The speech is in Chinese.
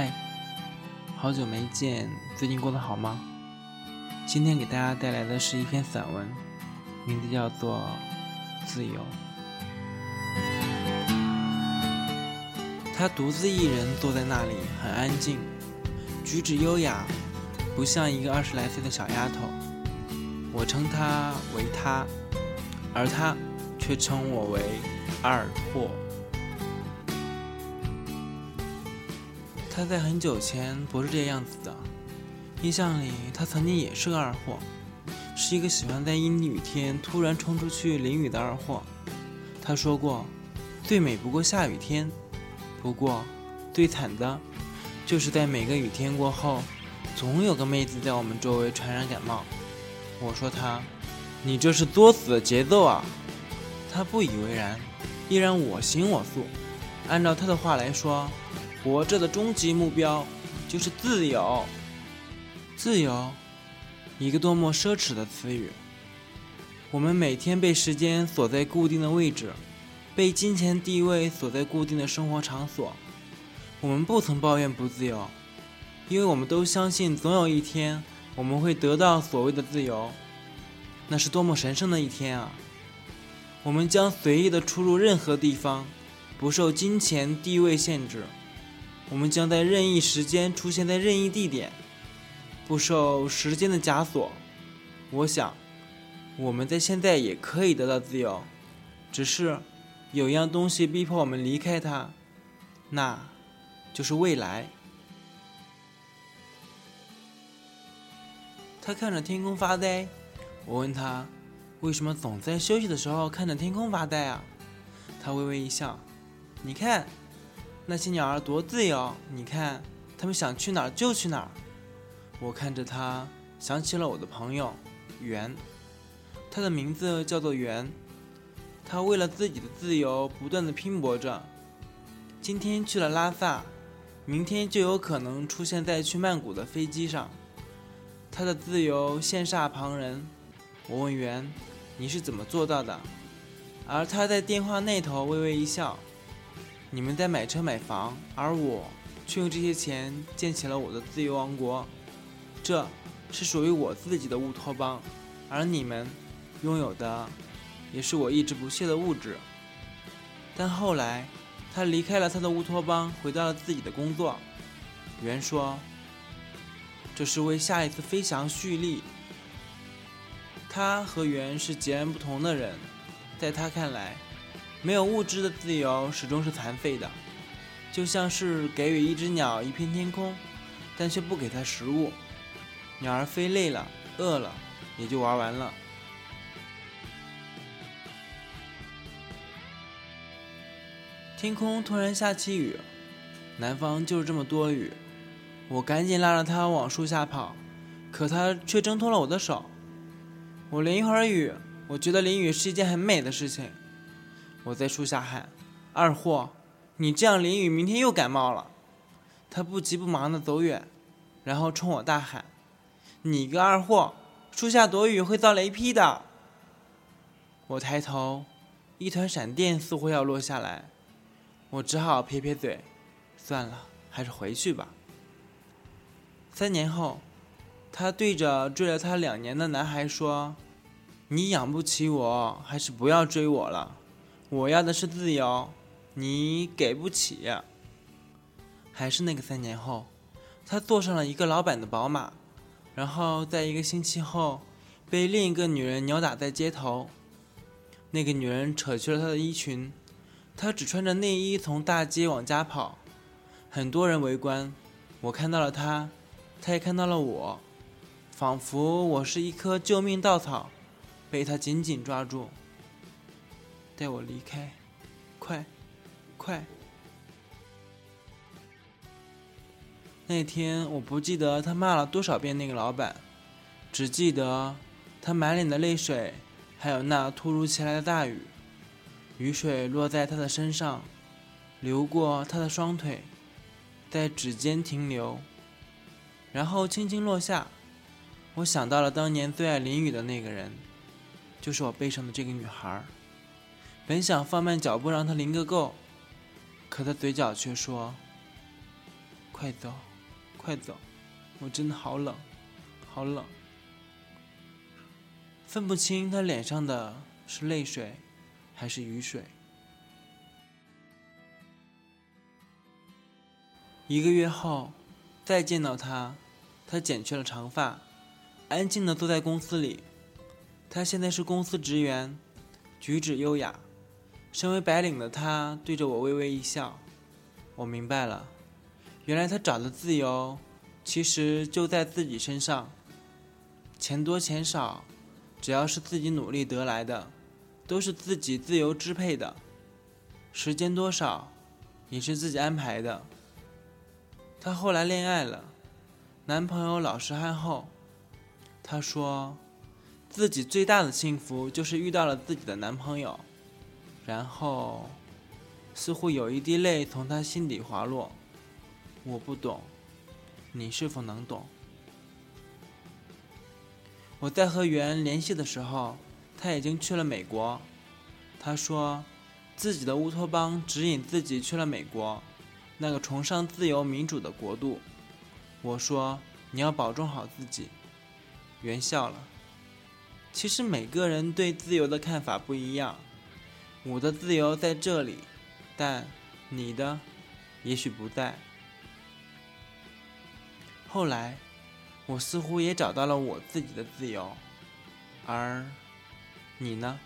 嗨，好久没见，最近过得好吗？今天给大家带来的是一篇散文，名字叫做《自由》。他独自一人坐在那里，很安静，举止优雅，不像一个二十来岁的小丫头。我称他为他，而他却称我为二货。他在很久前不是这样子的，印象里他曾经也是个二货，是一个喜欢在阴雨天突然冲出去淋雨的二货。他说过，最美不过下雨天，不过最惨的，就是在每个雨天过后，总有个妹子在我们周围传染感冒。我说他，你这是作死的节奏啊！他不以为然，依然我行我素。按照他的话来说。活着的终极目标就是自由。自由，一个多么奢侈的词语。我们每天被时间锁在固定的位置，被金钱地位锁在固定的生活场所。我们不曾抱怨不自由，因为我们都相信总有一天我们会得到所谓的自由。那是多么神圣的一天啊！我们将随意的出入任何地方，不受金钱地位限制。我们将在任意时间出现在任意地点，不受时间的枷锁。我想，我们在现在也可以得到自由，只是有一样东西逼迫我们离开它，那就是未来。他看着天空发呆，我问他，为什么总在休息的时候看着天空发呆啊？他微微一笑，你看。那些鸟儿多自由！你看，它们想去哪儿就去哪儿。我看着它，想起了我的朋友圆，他的名字叫做圆。他为了自己的自由不断的拼搏着。今天去了拉萨，明天就有可能出现在去曼谷的飞机上。他的自由羡煞旁人。我问圆：“你是怎么做到的？”而他在电话那头微微一笑。你们在买车买房，而我却用这些钱建起了我的自由王国。这是属于我自己的乌托邦，而你们拥有的也是我一直不屑的物质。但后来，他离开了他的乌托邦，回到了自己的工作。圆说：“这是为下一次飞翔蓄力。”他和圆是截然不同的人，在他看来。没有物质的自由始终是残废的，就像是给予一只鸟一片天空，但却不给它食物。鸟儿飞累了、饿了，也就玩完了。天空突然下起雨，南方就是这么多雨。我赶紧拉着它往树下跑，可它却挣脱了我的手。我淋一会儿雨，我觉得淋雨是一件很美的事情。我在树下喊：“二货，你这样淋雨，明天又感冒了。”他不急不忙地走远，然后冲我大喊：“你个二货，树下躲雨会遭雷劈的！”我抬头，一团闪电似乎要落下来，我只好撇撇嘴：“算了，还是回去吧。”三年后，他对着追了他两年的男孩说：“你养不起我，还是不要追我了。”我要的是自由，你给不起。还是那个三年后，他坐上了一个老板的宝马，然后在一个星期后，被另一个女人扭打在街头。那个女人扯去了他的衣裙，他只穿着内衣从大街往家跑，很多人围观。我看到了他，他也看到了我，仿佛我是一棵救命稻草，被他紧紧抓住。带我离开，快，快！那天我不记得他骂了多少遍那个老板，只记得他满脸的泪水，还有那突如其来的大雨，雨水落在他的身上，流过他的双腿，在指尖停留，然后轻轻落下。我想到了当年最爱淋雨的那个人，就是我背上的这个女孩。本想放慢脚步让他淋个够，可他嘴角却说：“快走，快走！我真的好冷，好冷，分不清他脸上的是泪水还是雨水。一个月后，再见到他，他剪去了长发，安静的坐在公司里。他现在是公司职员，举止优雅。身为白领的他，对着我微微一笑。我明白了，原来他找的自由，其实就在自己身上。钱多钱少，只要是自己努力得来的，都是自己自由支配的。时间多少，也是自己安排的。她后来恋爱了，男朋友老实憨厚。她说，自己最大的幸福就是遇到了自己的男朋友。然后，似乎有一滴泪从他心底滑落。我不懂，你是否能懂？我在和袁联系的时候，他已经去了美国。他说，自己的乌托邦指引自己去了美国。那个崇尚自由民主的国度，我说你要保重好自己。袁笑了。其实每个人对自由的看法不一样，我的自由在这里，但你的也许不在。后来，我似乎也找到了我自己的自由，而你呢？